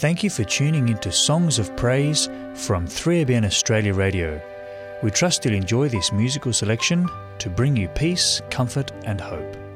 Thank you for tuning into Songs of Praise from 3ABN Australia Radio. We trust you'll enjoy this musical selection to bring you peace, comfort, and hope.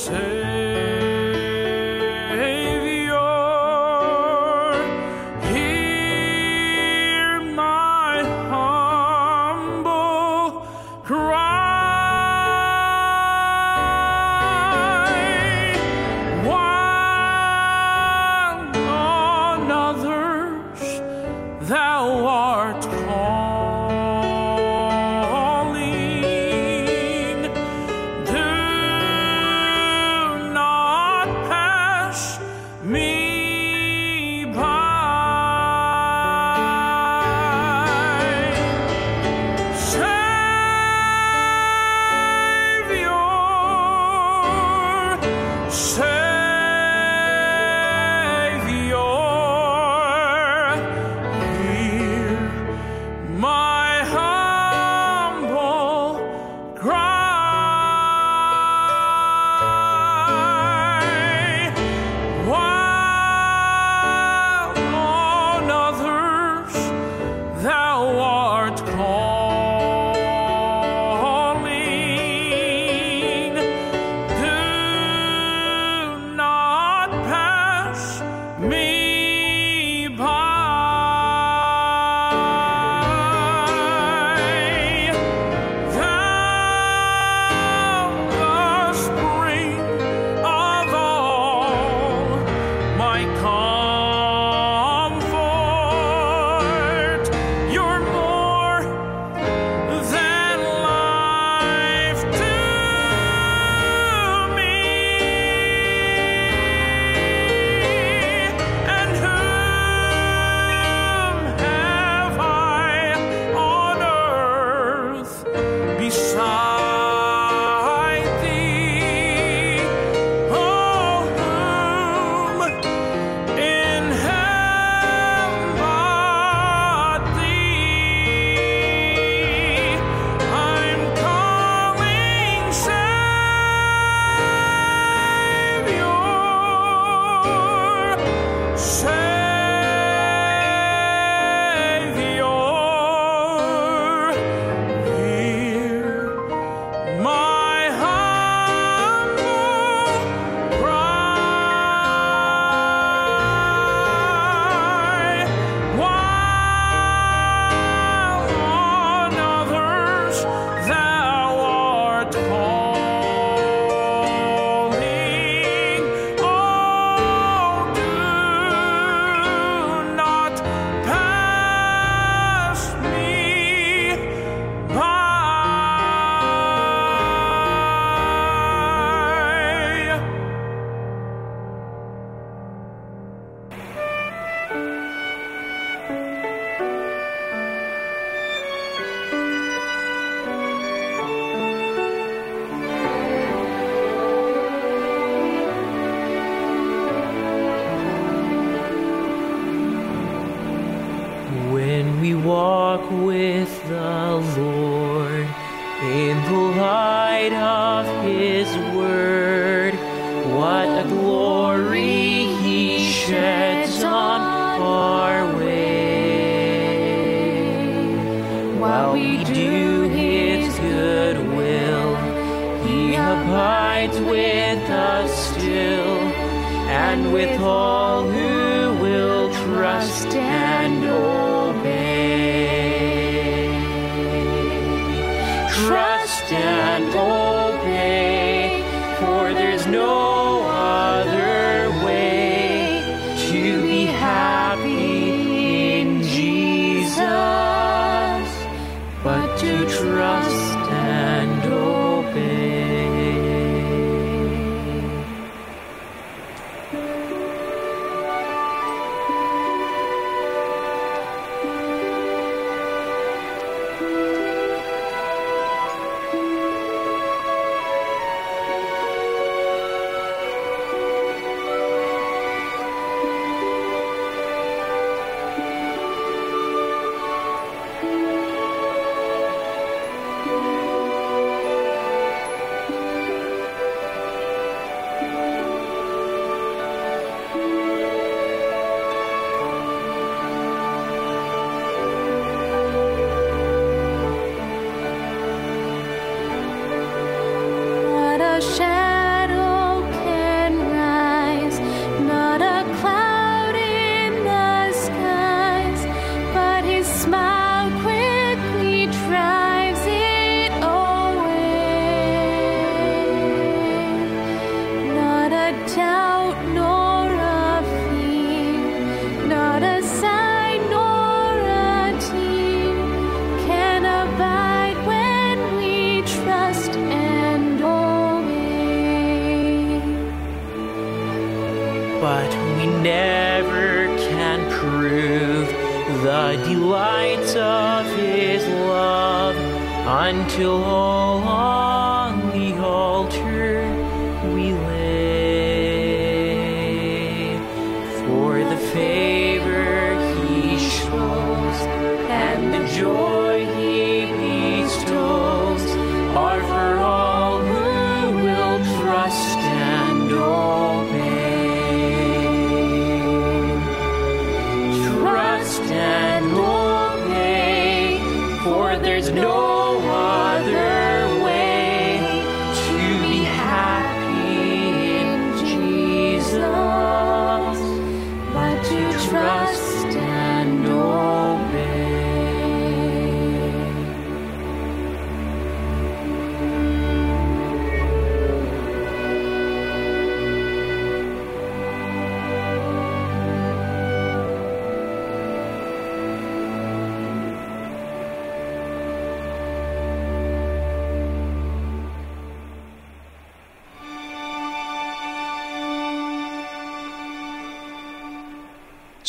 say.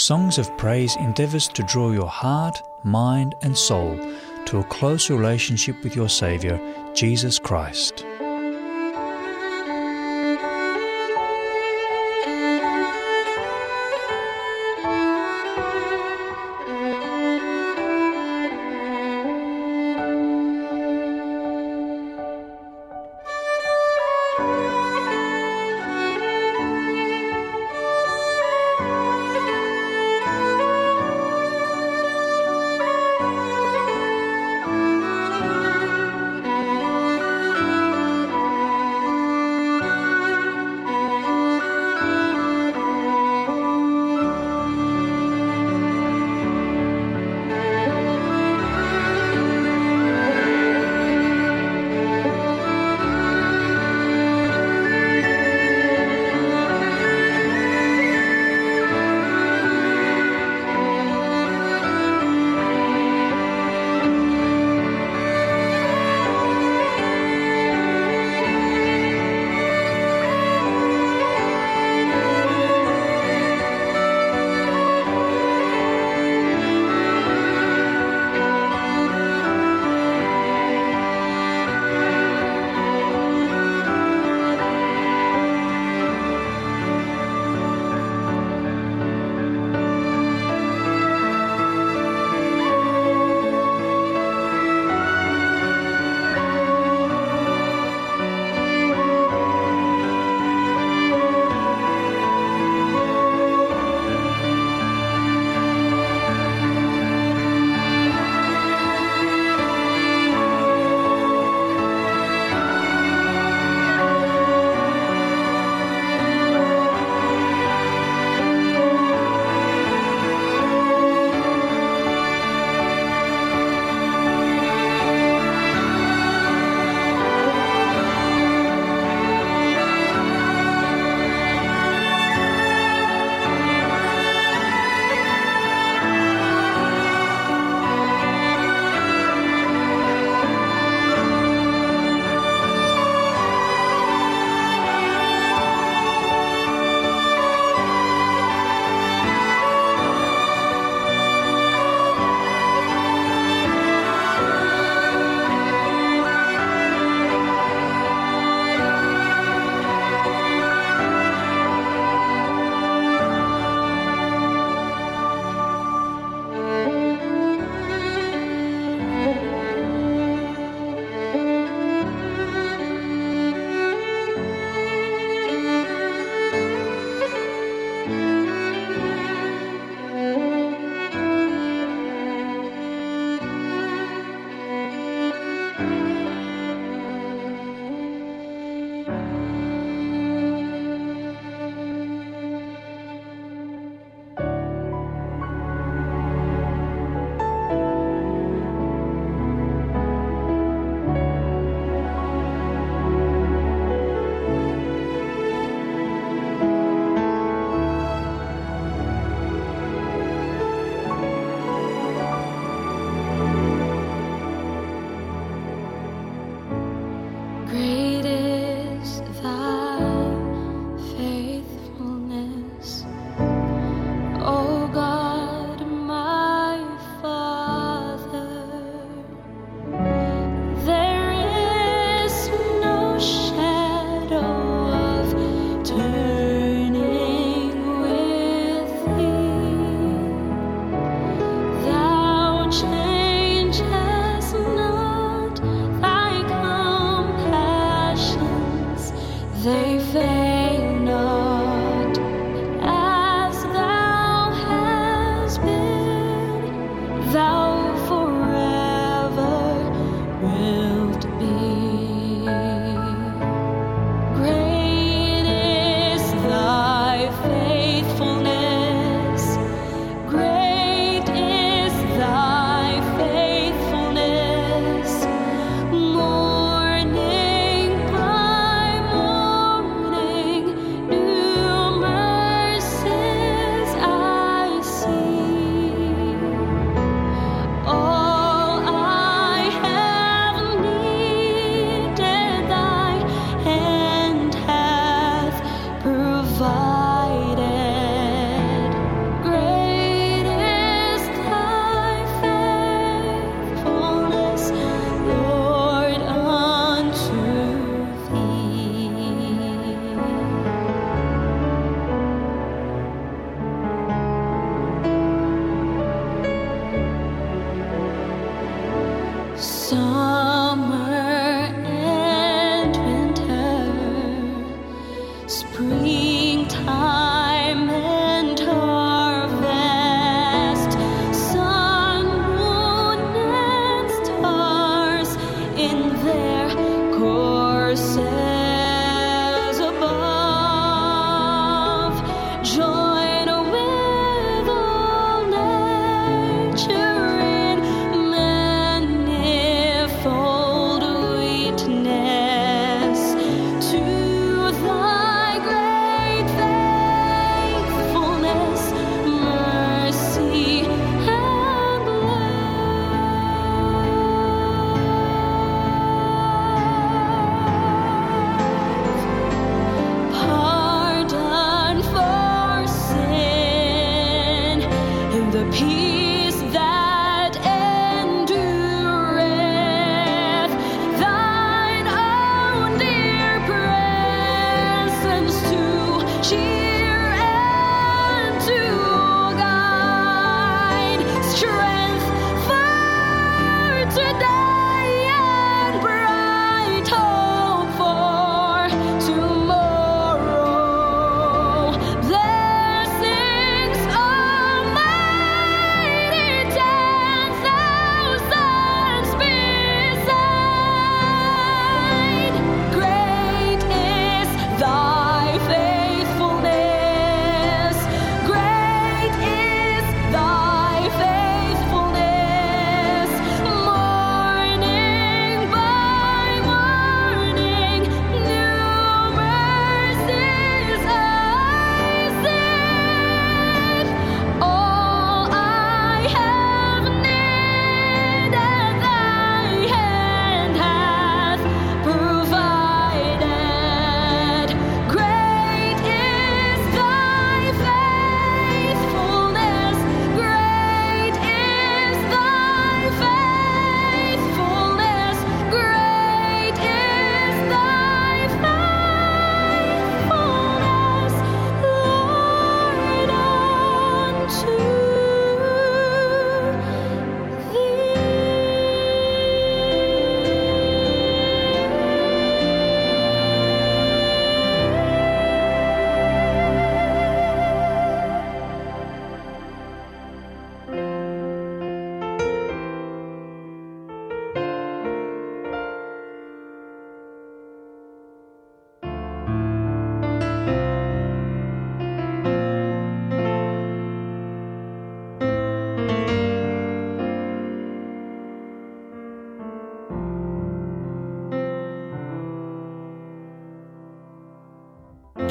Songs of Praise endeavours to draw your heart, mind, and soul to a close relationship with your Saviour, Jesus Christ.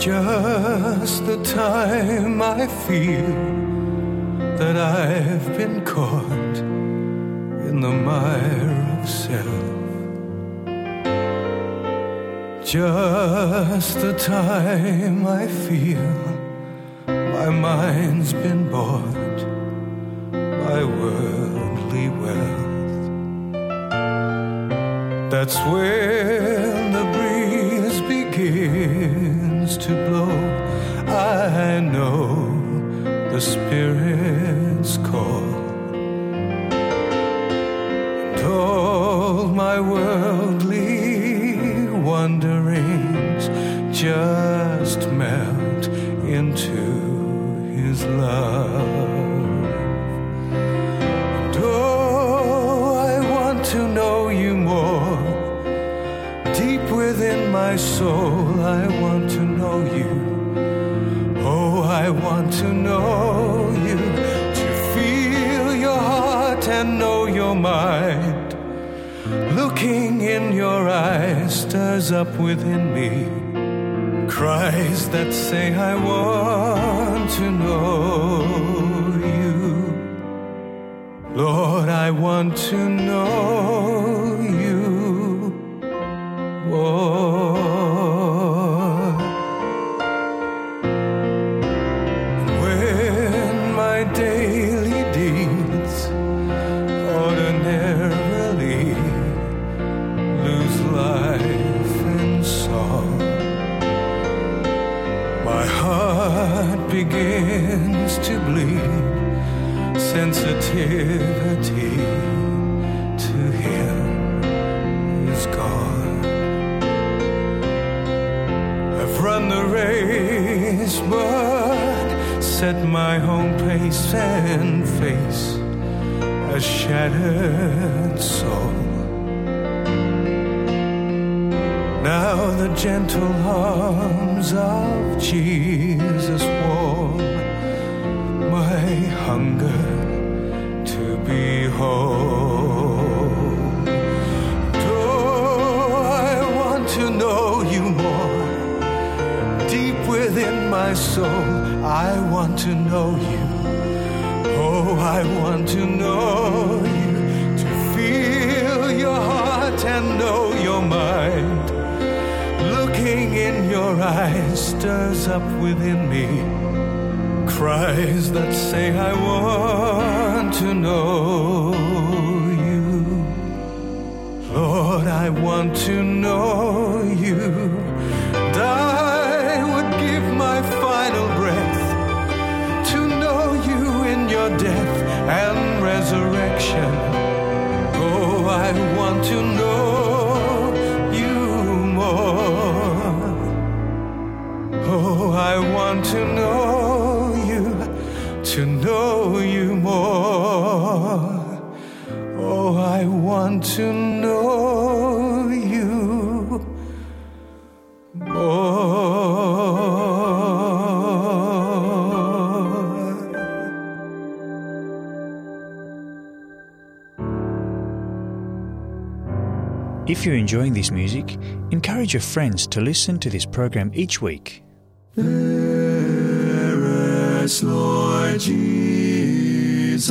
Just the time I feel that I've been caught in the mire of self. Just the time I feel my mind's been bought by worldly wealth. That's when the breeze to blow. I know the Spirit's call. And all my worldly wanderings just melt into His love. Oh, I want to know you more. Deep within my soul, I want you. Oh, I want to know you, to feel your heart and know your mind. Looking in your eyes stirs up within me cries that say, I want to know you. Lord, I want to know you. Lord. Begins to bleed sensitivity to him is gone. I've run the race, but set my own pace and face a shattered soul. Now the gentle arms of Jesus soul, I want to know you. Oh, I want to know you, to feel your heart and know your mind. Looking in your eyes stirs up within me cries that say, I want to know you. Lord, I want to know you. Resurrection. Oh, I want to know you more. Oh, I want to know you, to know you more. Oh, I want to know If you're enjoying this music, encourage your friends to listen to this program each week. Lord Jesus,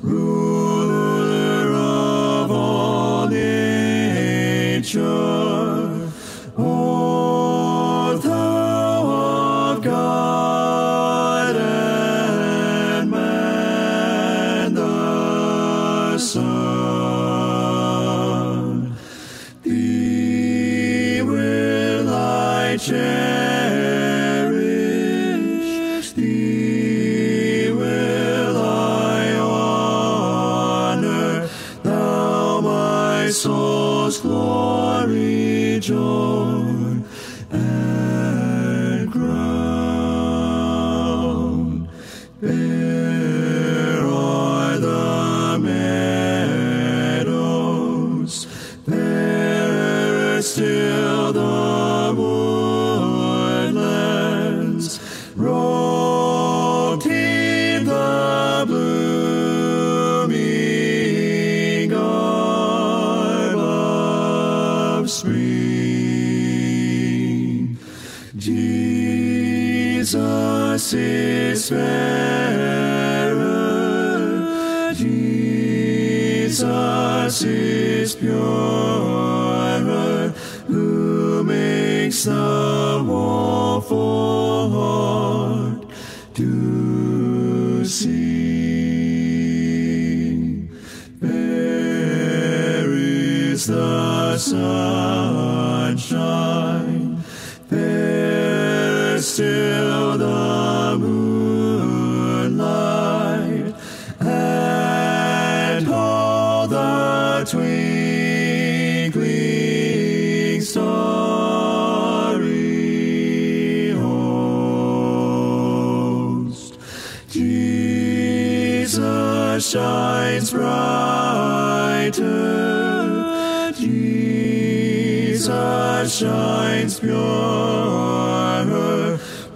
ruler of all nature, shines brighter. Jesus shines purer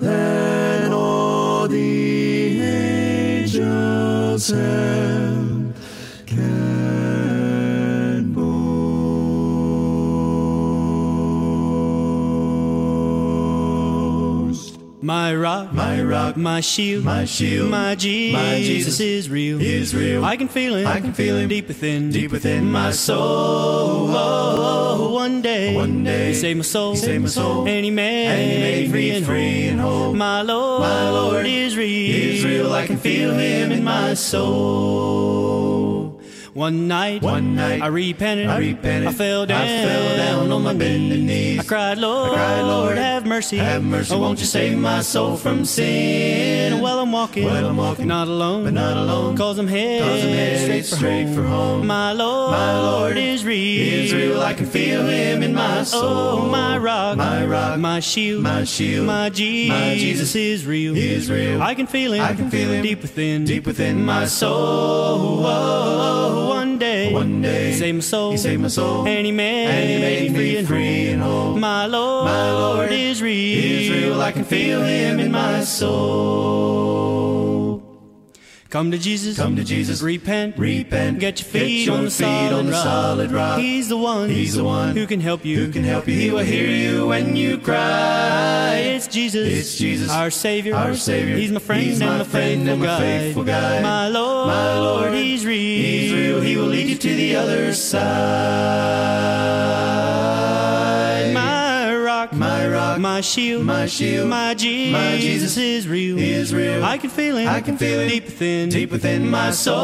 than all the angels and My rock, My rock, my shield, my shield, my Jesus, my Jesus is real. is real. I can feel him, I can feel him deep within, deep within my soul. Oh, one day, One day, he saved my soul, he saved my soul, and he made, and he made free and free and whole. My Lord, My Lord is real. is real. I can feel him in my soul. One night, One night, I repented, I repented. I fell down, I fell down on my bending knees. I cried, Lord, I cried, Lord, have mercy, Have mercy, Oh, won't you save my soul from sin? Well, I'm walking, Well, I'm walking, not alone, but not alone. Cause I'm headed, Cause I'm headed straight, straight for, for home. home. My Lord, My Lord is real. Is real. I can feel him in my oh, soul. Oh, my rock, my rock, my shield, my shield, my Jesus, my Jesus is real. is real. I can feel him, I can feel him deep within, deep within my soul. Oh, one day, One day, he saved my soul, he saved my soul, and he made, and he made free me and free and whole. My Lord, My Lord is real. is real. I can feel him in my soul. Come to Jesus, Come to Jesus, repent, repent, get your feet, your on, the feet solid on the rock. solid rock. He's the one, He's the one who can help you, who can help you. He will hear you when you cry. It's Jesus, It's Jesus, our Savior, our Savior. He's my friend He's and my friend faithful, and my guide. faithful guide. My Lord, My Lord, He's real. He's real. He will lead you to the other side. My shield, my shield, my Jesus, my Jesus is real. is real. I can feel him, I can feel him deep within, deep within my soul.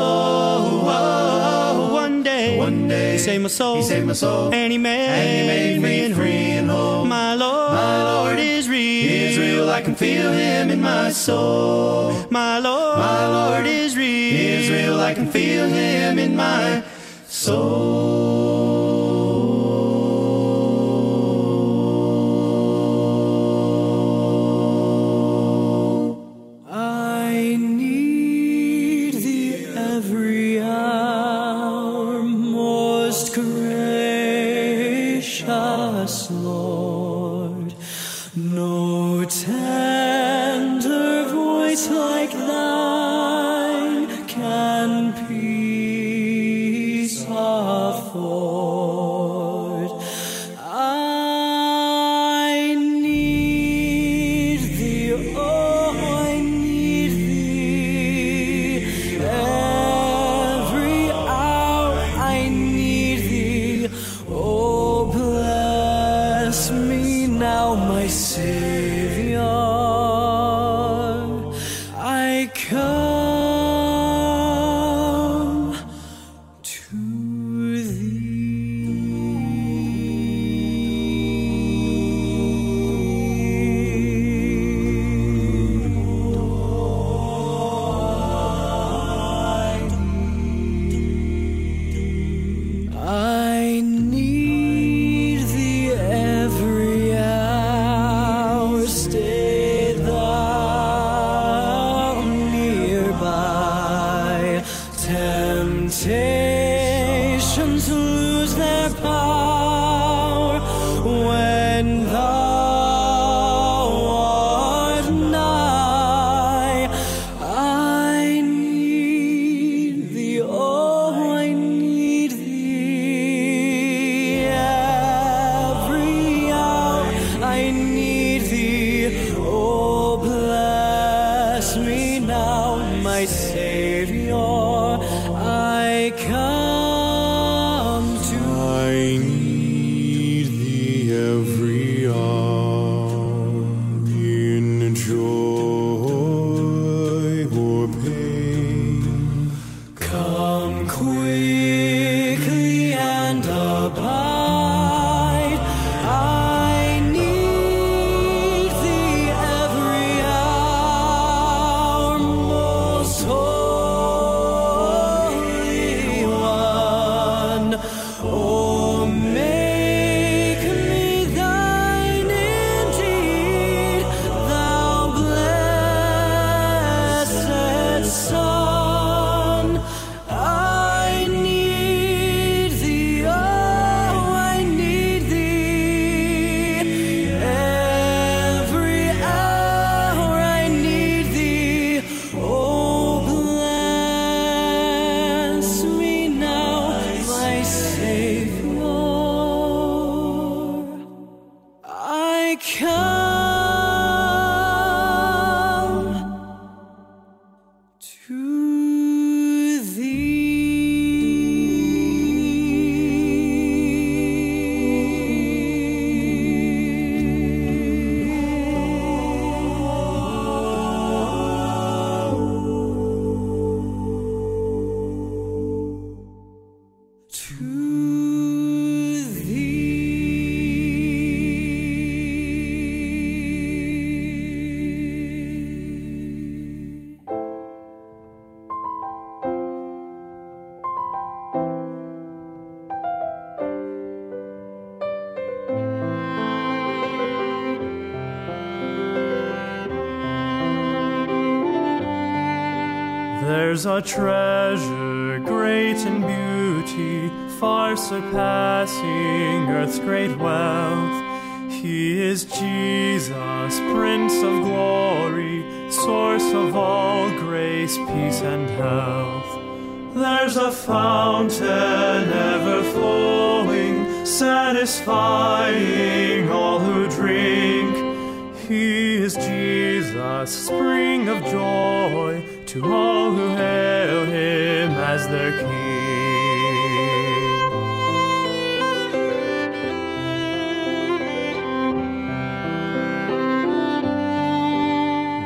Oh, one day, One day, he saved my soul, He saved my soul, and he made, and he made me free and whole. My Lord, My Lord is real. is real. I can feel him in my soul. My Lord, My Lord is real. Is real. I can feel him in my soul. There's a treasure great in beauty, far surpassing earth's great wealth. He is Jesus, Prince of glory, source of all grace, peace, and health. There's a fountain ever flowing, satisfying all who drink. He is Jesus, spring of joy to all him their king.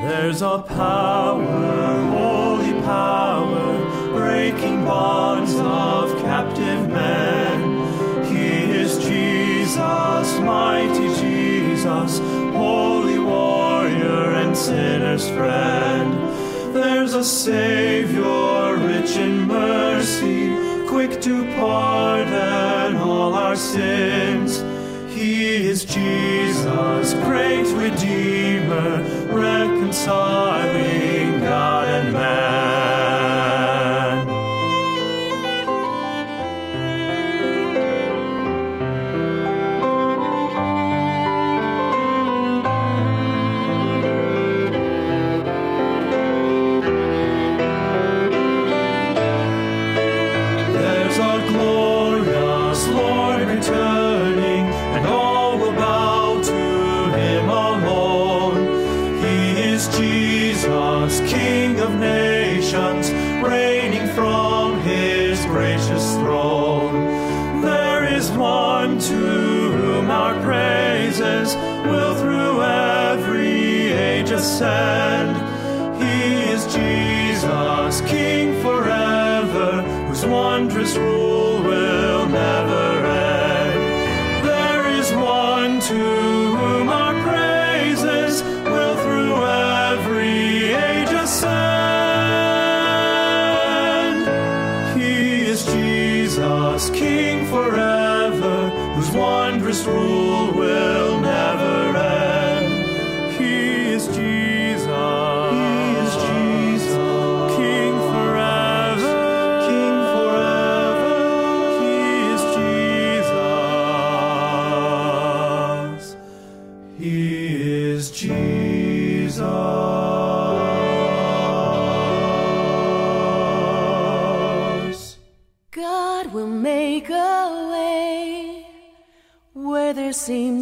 There's a power, holy power, breaking bonds of captive men. He is Jesus, mighty Jesus, holy warrior and sinner's friend. There's a Savior, rich in mercy, quick to pardon all our sins. He is Jesus, great Redeemer, reconciling God and man.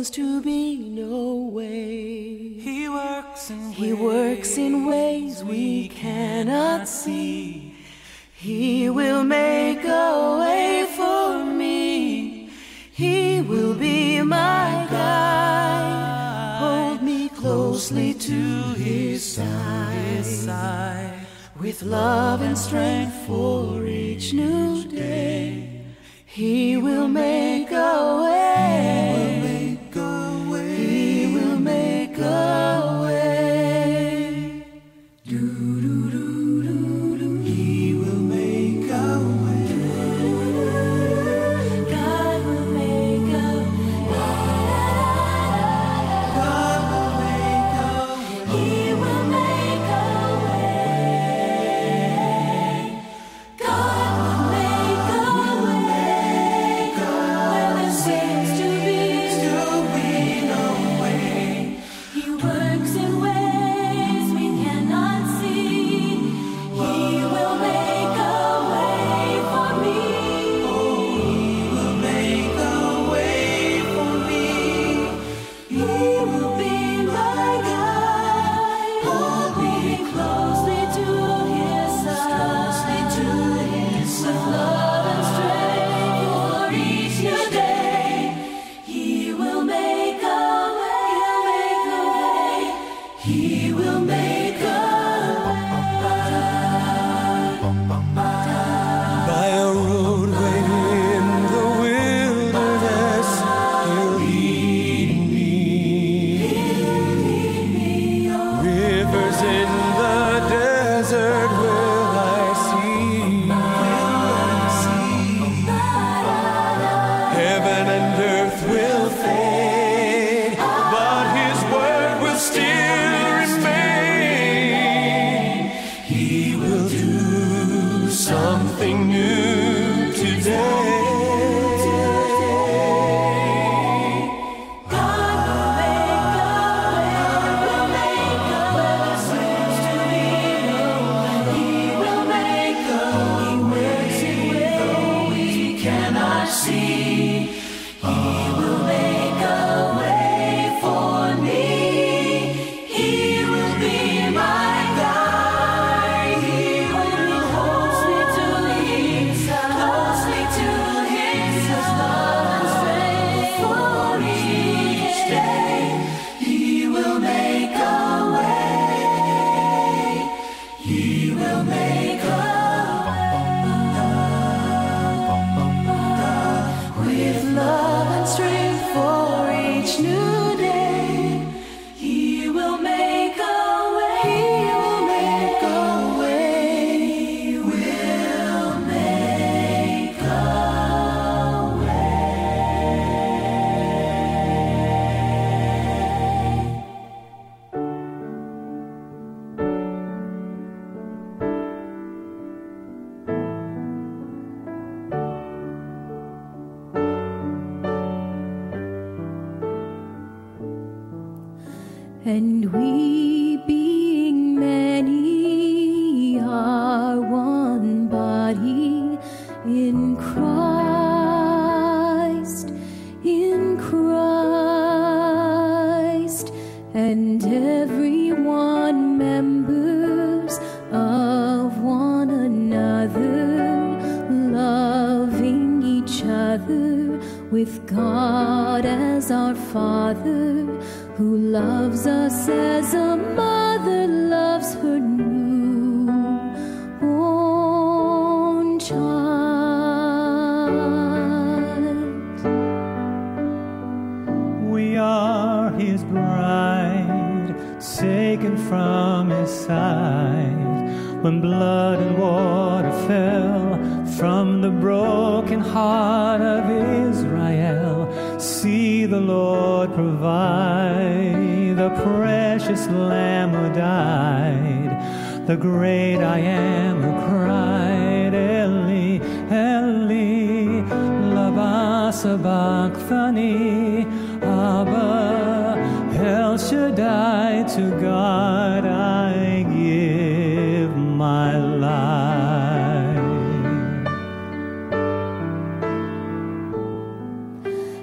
Seems to be no way. He works in He works in ways we cannot see. He will make a way for me. He will be my guide. Hold me closely to his side. With love and strength for each new day. He will make a way.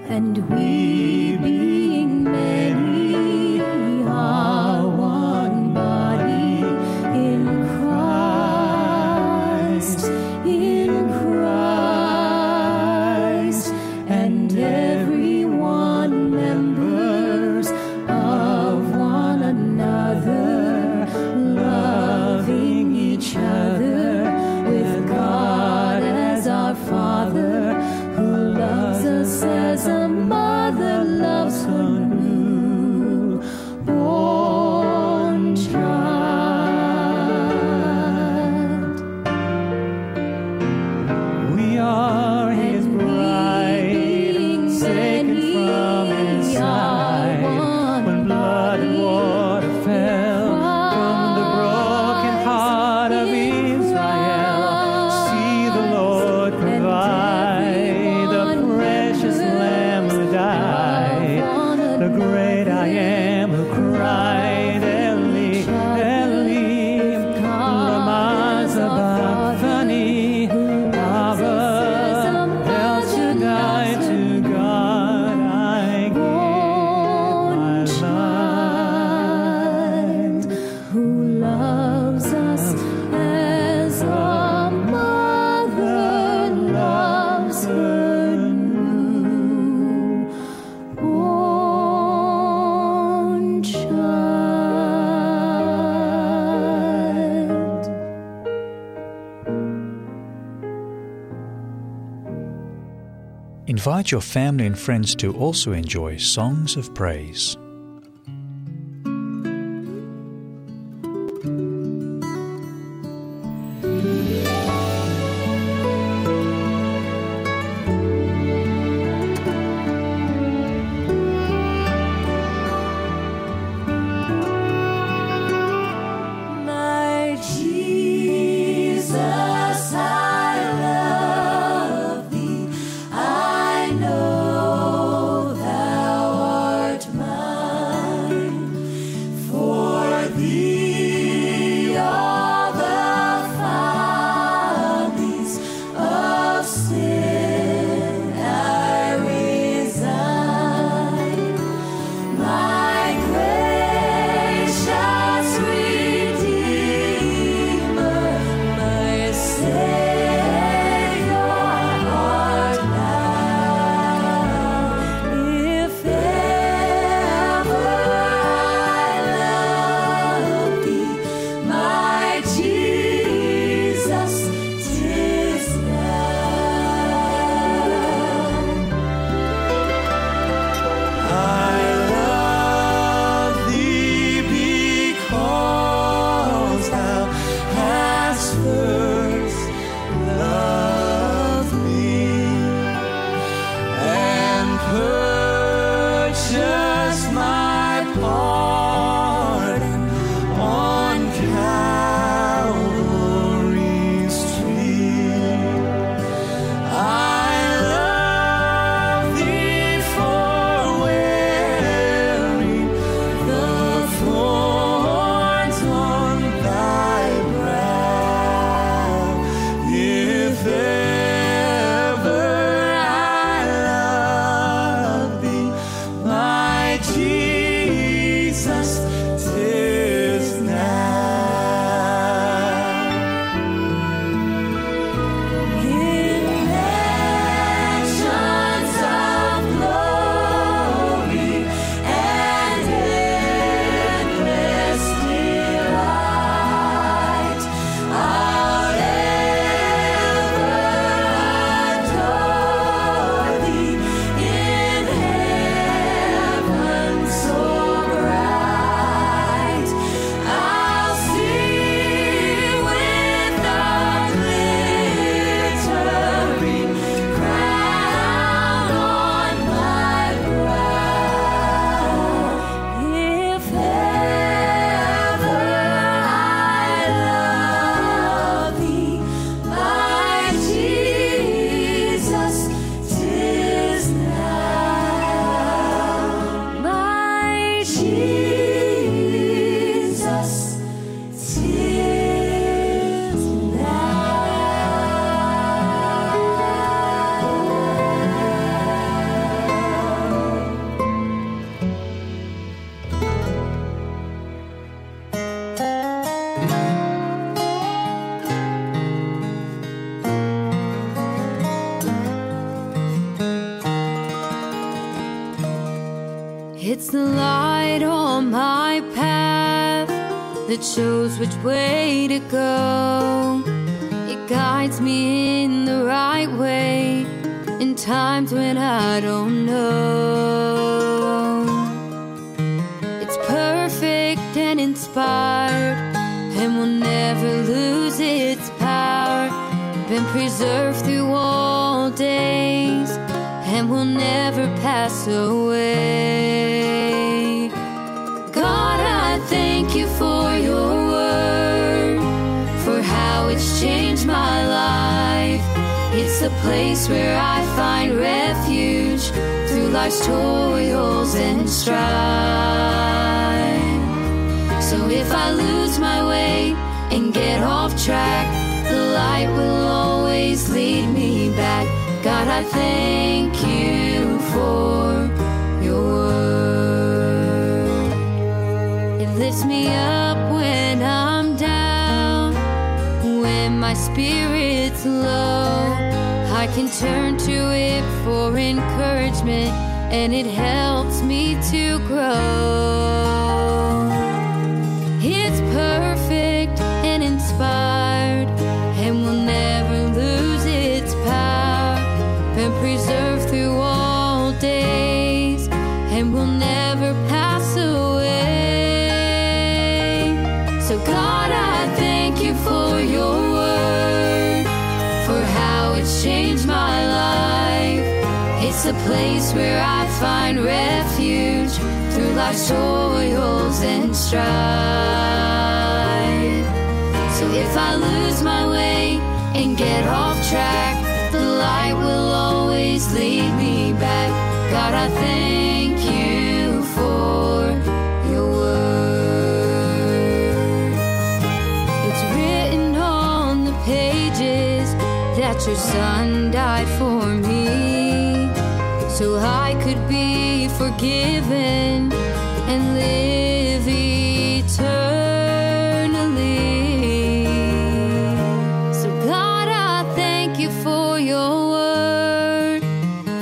and we believe. Invite your family and friends to also enjoy Songs of Praise. That shows which way to go. It guides me in the right way in times when I don't know. It's perfect and inspired and will never lose its power. Been preserved through all days and will never pass away. Place where I find refuge through life's toils and strife. So if I lose my way and get off track, the light will always lead me back. God, I thank you for your word. It lifts me up when I'm down, when my spirit's low. I can turn to it for encouragement, and it helps me to grow. A place where I find refuge through life's toils and strife. So if I lose my way and get off track, the light will always lead me back. God, I thank you for your word. It's written on the pages that your son died for so I could be forgiven and live eternally. So, God, I thank you for your word,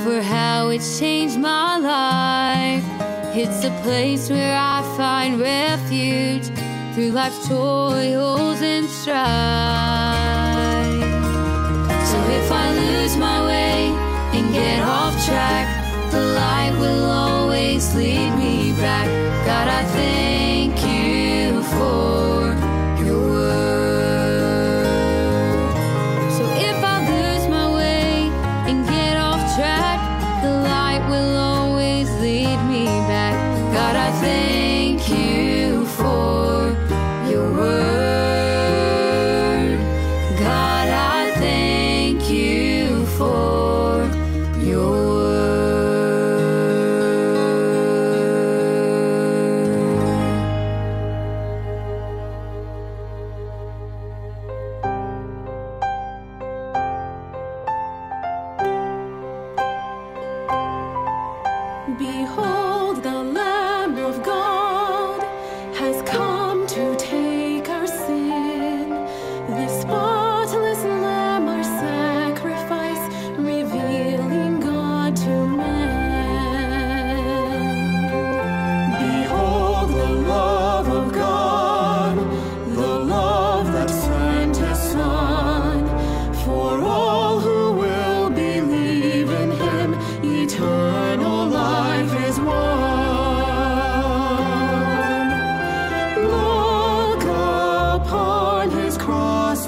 for how it's changed my life. It's a place where I find refuge through life's toils and strife. So if I lose my way track, the light will always lead me back. God, I thank you for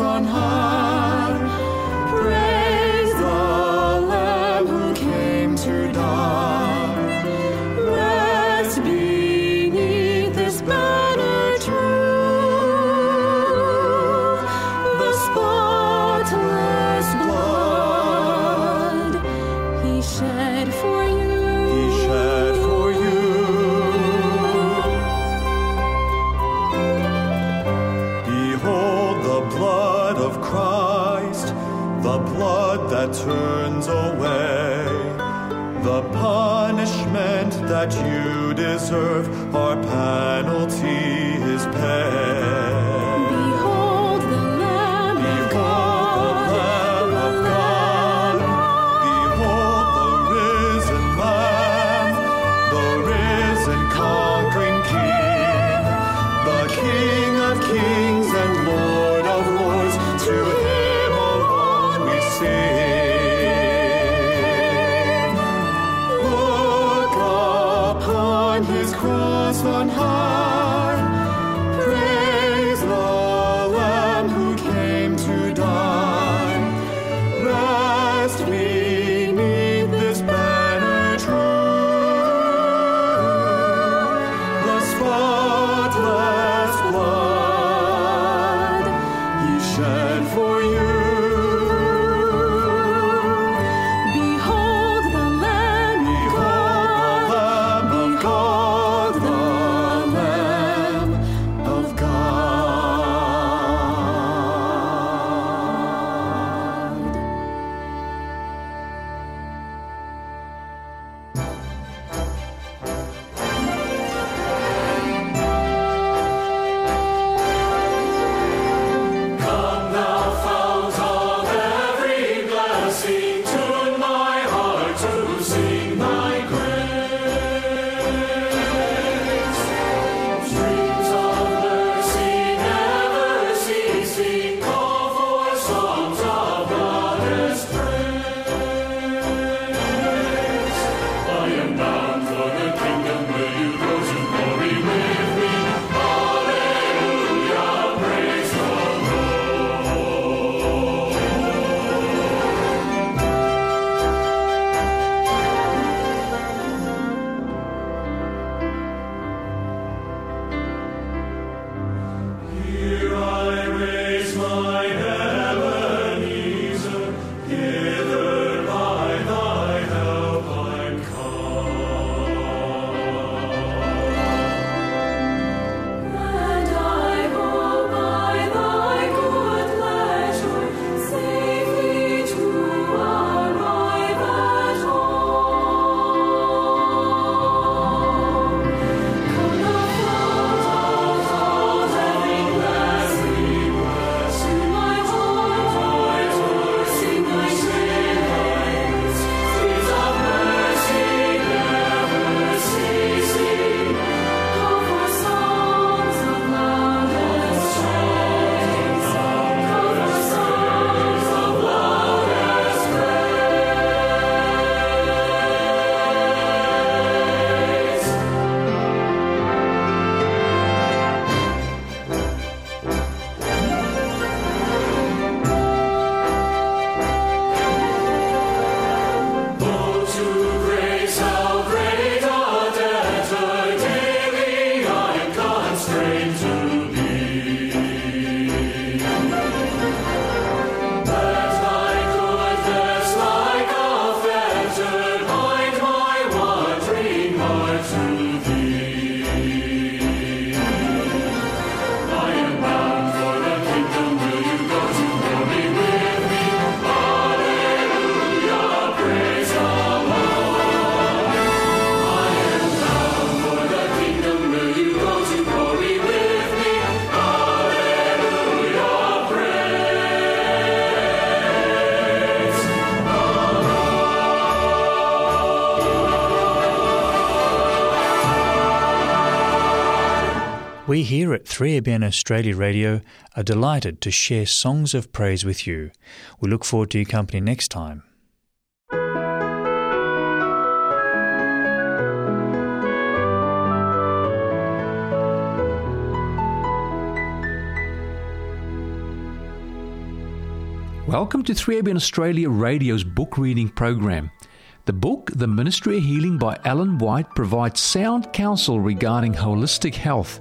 on high. Deserve. We here at 3ABN Australia Radio are delighted to share songs of praise with you. We look forward to your company next time. Welcome to 3ABN Australia Radio's book reading program. The book, The Ministry of Healing by Ellen White, provides sound counsel regarding holistic health.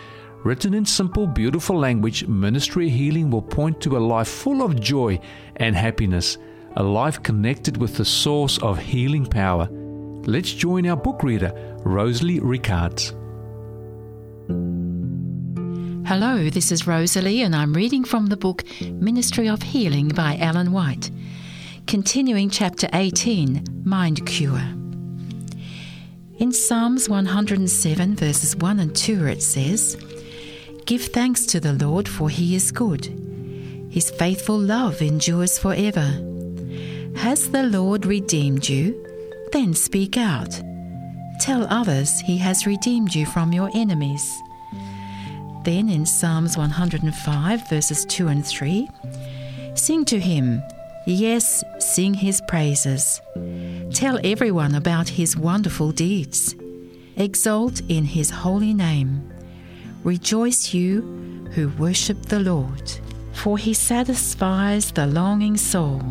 Written in simple, beautiful language, Ministry Healing will point to a life full of joy and happiness, a life connected with the source of healing power. Let's join our book reader, Rosalie Ricards. Hello, this is Rosalie, and I'm reading from the book Ministry of Healing by Ellen White. Continuing chapter 18 Mind Cure. In Psalms 107, verses 1 and 2, it says, Give thanks to the Lord, for he is good. His faithful love endures forever. Has the Lord redeemed you? Then speak out. Tell others he has redeemed you from your enemies. Then in Psalms 105, verses 2 and 3, Sing to him, yes, sing his praises. Tell everyone about his wonderful deeds. Exult in his holy name. Rejoice, you who worship the Lord. For he satisfies the longing soul,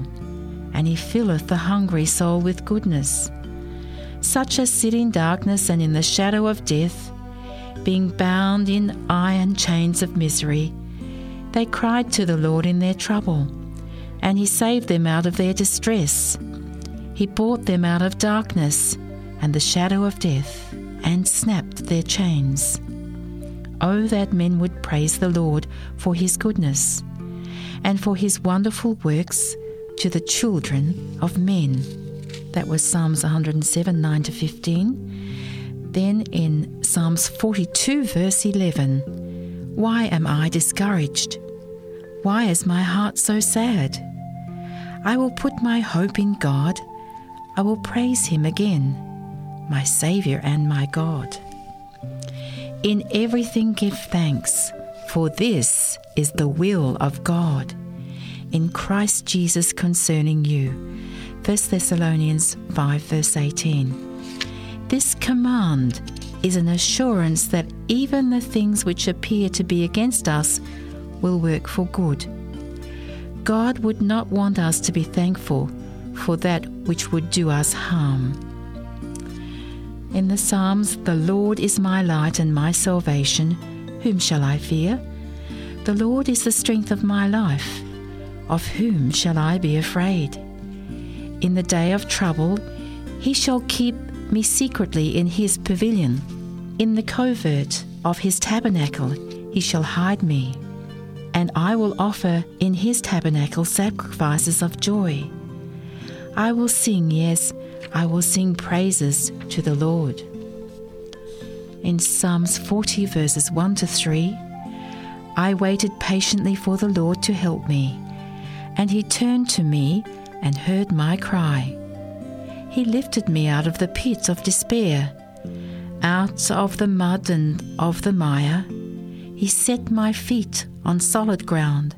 and he filleth the hungry soul with goodness. Such as sit in darkness and in the shadow of death, being bound in iron chains of misery, they cried to the Lord in their trouble, and he saved them out of their distress. He brought them out of darkness and the shadow of death, and snapped their chains. Oh, that men would praise the Lord for his goodness, and for his wonderful works to the children of men. That was Psalms 107 9 to 15. Then in Psalms 42, verse 11, Why am I discouraged? Why is my heart so sad? I will put my hope in God. I will praise him again, my Saviour and my God. In everything give thanks, for this is the will of God in Christ Jesus concerning you. 1 Thessalonians 5, verse 18. This command is an assurance that even the things which appear to be against us will work for good. God would not want us to be thankful for that which would do us harm. In the Psalms, the Lord is my light and my salvation. Whom shall I fear? The Lord is the strength of my life. Of whom shall I be afraid? In the day of trouble, he shall keep me secretly in his pavilion. In the covert of his tabernacle, he shall hide me. And I will offer in his tabernacle sacrifices of joy. I will sing, yes, I will sing praises to the Lord. In Psalms 40, verses 1 to 3, I waited patiently for the Lord to help me, and he turned to me and heard my cry. He lifted me out of the pit of despair, out of the mud and of the mire. He set my feet on solid ground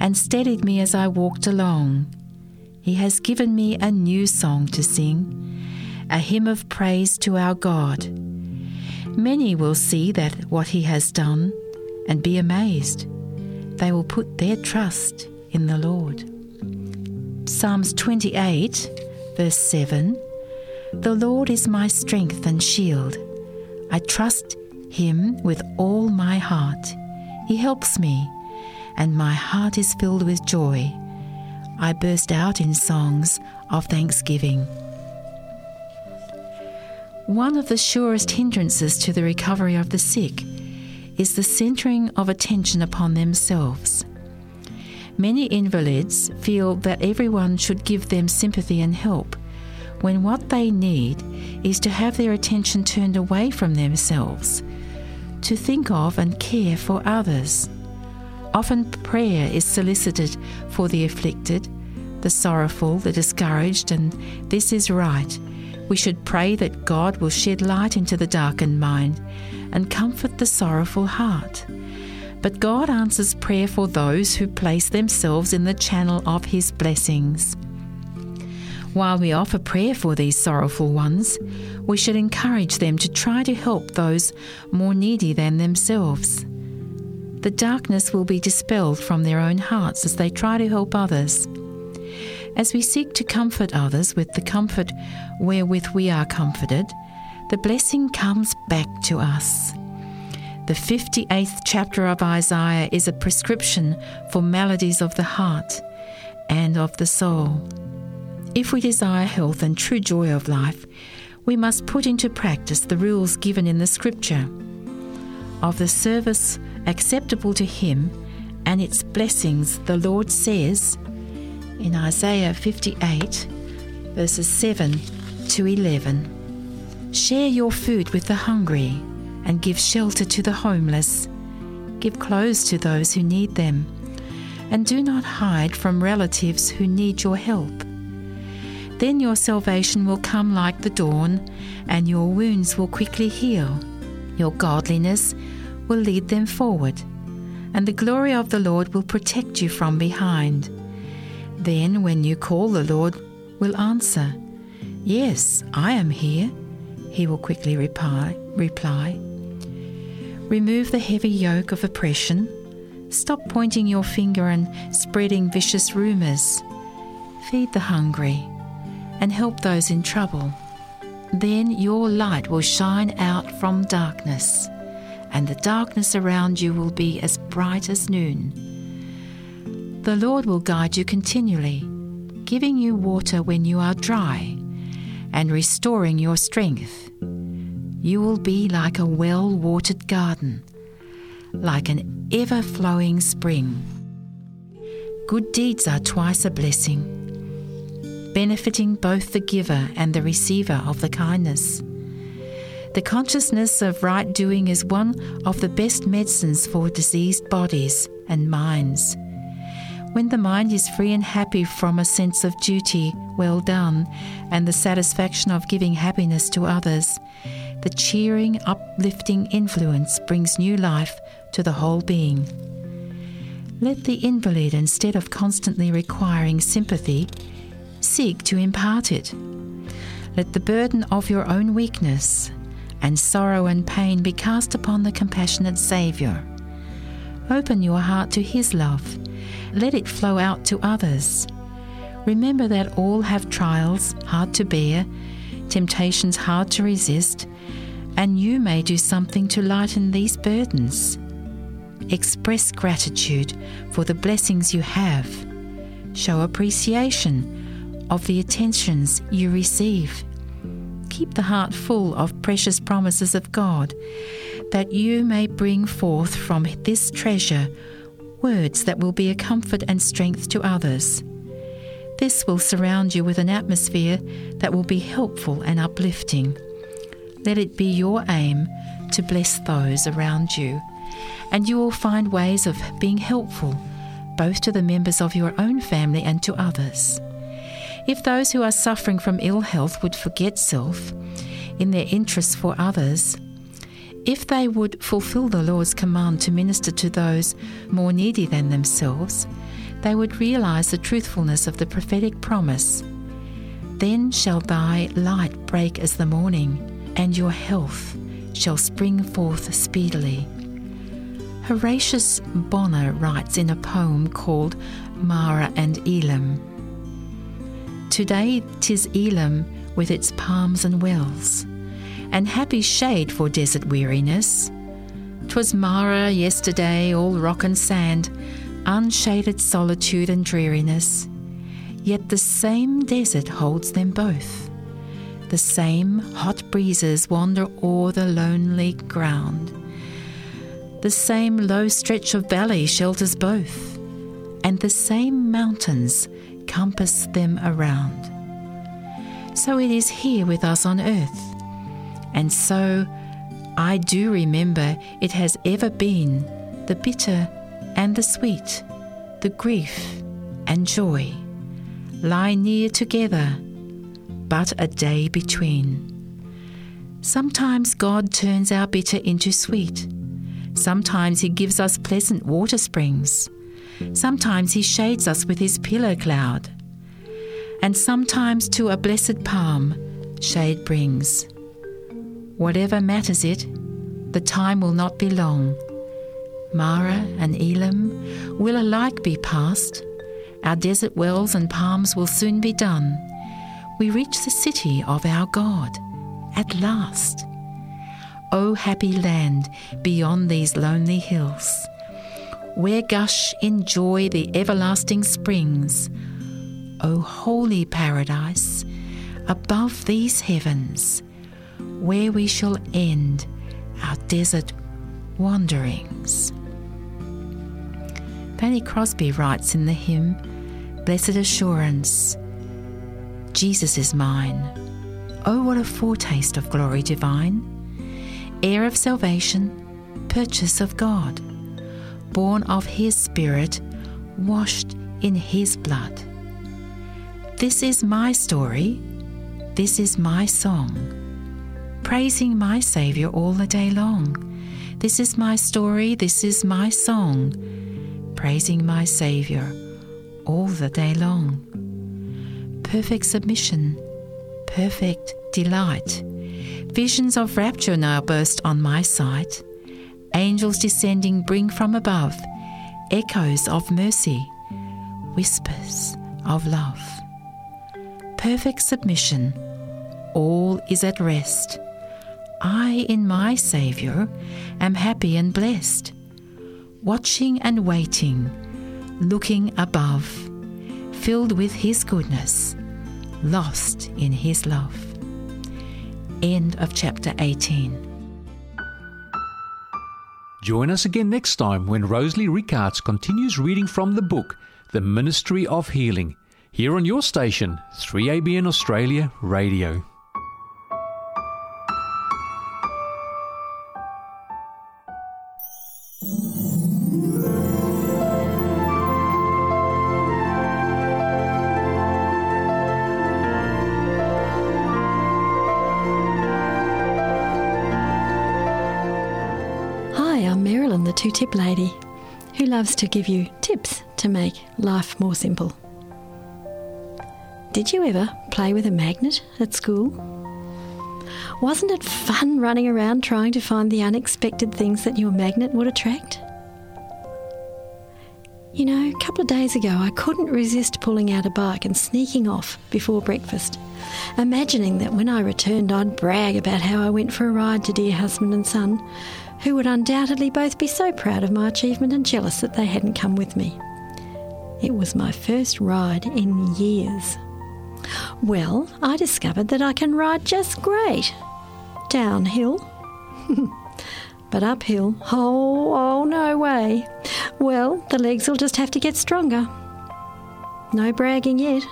and steadied me as I walked along. He has given me a new song to sing, a hymn of praise to our God. Many will see that what he has done and be amazed. They will put their trust in the Lord. Psalms 28, verse 7 The Lord is my strength and shield. I trust him with all my heart. He helps me, and my heart is filled with joy. I burst out in songs of thanksgiving. One of the surest hindrances to the recovery of the sick is the centering of attention upon themselves. Many invalids feel that everyone should give them sympathy and help, when what they need is to have their attention turned away from themselves, to think of and care for others. Often prayer is solicited for the afflicted, the sorrowful, the discouraged, and this is right. We should pray that God will shed light into the darkened mind and comfort the sorrowful heart. But God answers prayer for those who place themselves in the channel of His blessings. While we offer prayer for these sorrowful ones, we should encourage them to try to help those more needy than themselves. The darkness will be dispelled from their own hearts as they try to help others. As we seek to comfort others with the comfort wherewith we are comforted, the blessing comes back to us. The 58th chapter of Isaiah is a prescription for maladies of the heart and of the soul. If we desire health and true joy of life, we must put into practice the rules given in the Scripture. Of the service acceptable to Him and its blessings, the Lord says in Isaiah 58, verses 7 to 11 Share your food with the hungry and give shelter to the homeless. Give clothes to those who need them, and do not hide from relatives who need your help. Then your salvation will come like the dawn, and your wounds will quickly heal. Your godliness will lead them forward, and the glory of the Lord will protect you from behind. Then, when you call, the Lord will answer, Yes, I am here, he will quickly reply. reply. Remove the heavy yoke of oppression. Stop pointing your finger and spreading vicious rumors. Feed the hungry and help those in trouble. Then your light will shine out from darkness, and the darkness around you will be as bright as noon. The Lord will guide you continually, giving you water when you are dry, and restoring your strength. You will be like a well watered garden, like an ever flowing spring. Good deeds are twice a blessing, benefiting both the giver and the receiver of the kindness. The consciousness of right doing is one of the best medicines for diseased bodies and minds. When the mind is free and happy from a sense of duty well done and the satisfaction of giving happiness to others, the cheering, uplifting influence brings new life to the whole being. Let the invalid, instead of constantly requiring sympathy, seek to impart it. Let the burden of your own weakness and sorrow and pain be cast upon the compassionate Saviour. Open your heart to His love. Let it flow out to others. Remember that all have trials hard to bear, temptations hard to resist, and you may do something to lighten these burdens. Express gratitude for the blessings you have. Show appreciation of the attentions you receive. Keep the heart full of precious promises of God, that you may bring forth from this treasure words that will be a comfort and strength to others. This will surround you with an atmosphere that will be helpful and uplifting. Let it be your aim to bless those around you, and you will find ways of being helpful both to the members of your own family and to others. If those who are suffering from ill health would forget self in their interests for others, if they would fulfill the Lord's command to minister to those more needy than themselves, they would realize the truthfulness of the prophetic promise. Then shall thy light break as the morning, and your health shall spring forth speedily. Horatius Bonar writes in a poem called Marah and Elim. Today 'tis Elim with its palms and wells, and happy shade for desert weariness. 'Twas Marah yesterday, all rock and sand, unshaded solitude and dreariness. Yet the same desert holds them both. The same hot breezes wander o'er the lonely ground. The same low stretch of valley shelters both. and the same mountains compass them around. So it is here with us on earth. And so I do remember it has ever been the bitter and the sweet, the grief and joy lie near together, but a day between. Sometimes God turns our bitter into sweet. Sometimes He gives us pleasant water springs. Sometimes He shades us with His pillar cloud. And sometimes to a blessed palm shade brings. Whatever matters it, the time will not be long. Marah and Elim will alike be past. Our desert wells and palms will soon be done. We reach the city of our God at last. O happy land beyond these lonely hills, where gush in joy the everlasting springs. O holy paradise above these heavens, where we shall end our desert wanderings. Fanny Crosby writes in the hymn, Blessed Assurance, Jesus is mine. Oh, what a foretaste of glory divine! Heir of salvation, purchase of God, born of His Spirit, washed in His blood. This is my story, this is my song, praising my Saviour all the day long. This is my story, this is my song, praising my Saviour all the day long. Perfect submission, perfect delight. Visions of rapture now burst on my sight. Angels descending bring from above echoes of mercy, whispers of love. Perfect submission, all is at rest. I, in my Saviour, am happy and blessed, watching and waiting, looking above, filled with His goodness, lost in His love. End of chapter 18. Join us again next time when Rosalie Rickards continues reading from the book The Ministry of Healing, here on your station, 3ABN Australia Radio. Lady, who loves to give you tips to make life more simple. Did you ever play with a magnet at school? Wasn't it fun running around trying to find the unexpected things that your magnet would attract? You know, a couple of days ago, I couldn't resist pulling out a bike and sneaking off before breakfast, imagining that when I returned, I'd brag about how I went for a ride to dear husband and son, who would undoubtedly both be so proud of my achievement and jealous that they hadn't come with me. It was my first ride in years. Well, I discovered that I can ride just great. Downhill. but uphill, oh, oh, no way. Well, the legs will just have to get stronger. No bragging yet.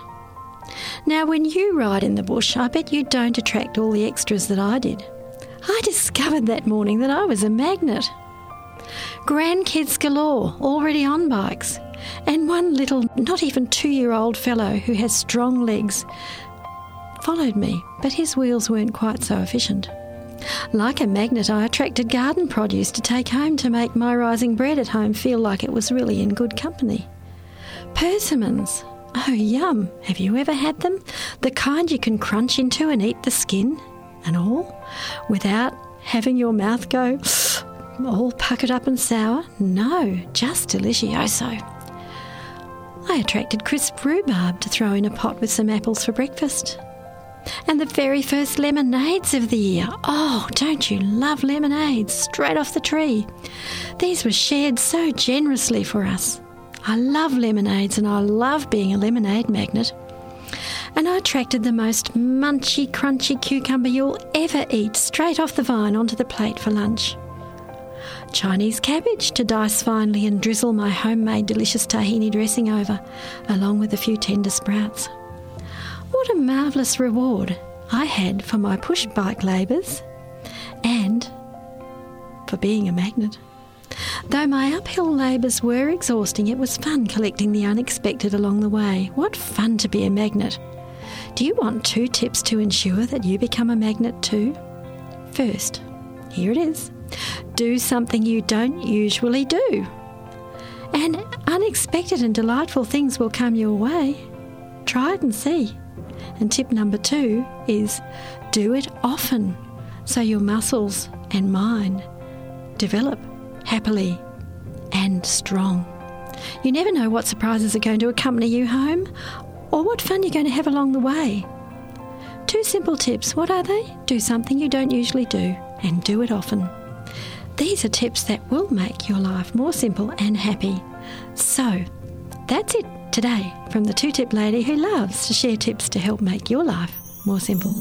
Now, when you ride in the bush, I bet you don't attract all the extras that I did. I discovered that morning that I was a magnet. Grandkids galore, already on bikes, and one little, not even two year old fellow who has strong legs followed me, but his wheels weren't quite so efficient. Like a magnet, I attracted garden produce to take home to make my rising bread at home feel like it was really in good company. Persimmons. Oh, yum. Have you ever had them? The kind you can crunch into and eat the skin and all without having your mouth go all puckered up and sour? No, just delicioso. I attracted crisp rhubarb to throw in a pot with some apples for breakfast. And the very first lemonades of the year. Oh, don't you love lemonades straight off the tree? These were shared so generously for us. I love lemonades and I love being a lemonade magnet. And I attracted the most munchy, crunchy cucumber you'll ever eat straight off the vine onto the plate for lunch. Chinese cabbage to dice finely and drizzle my homemade delicious tahini dressing over, along with a few tender sprouts. What a marvellous reward I had for my push bike labours and for being a magnet. Though my uphill labours were exhausting, it was fun collecting the unexpected along the way. What fun to be a magnet! Do you want two tips to ensure that you become a magnet too? First, here it is do something you don't usually do. And unexpected and delightful things will come your way. Try it and see. And tip number two is do it often so your muscles and mind develop happily and strong. You never know what surprises are going to accompany you home or what fun you're going to have along the way. Two simple tips. What are they? Do something you don't usually do and do it often. These are tips that will make your life more simple and happy. So, that's it today from the two tip lady who loves to share tips to help make your life more simple.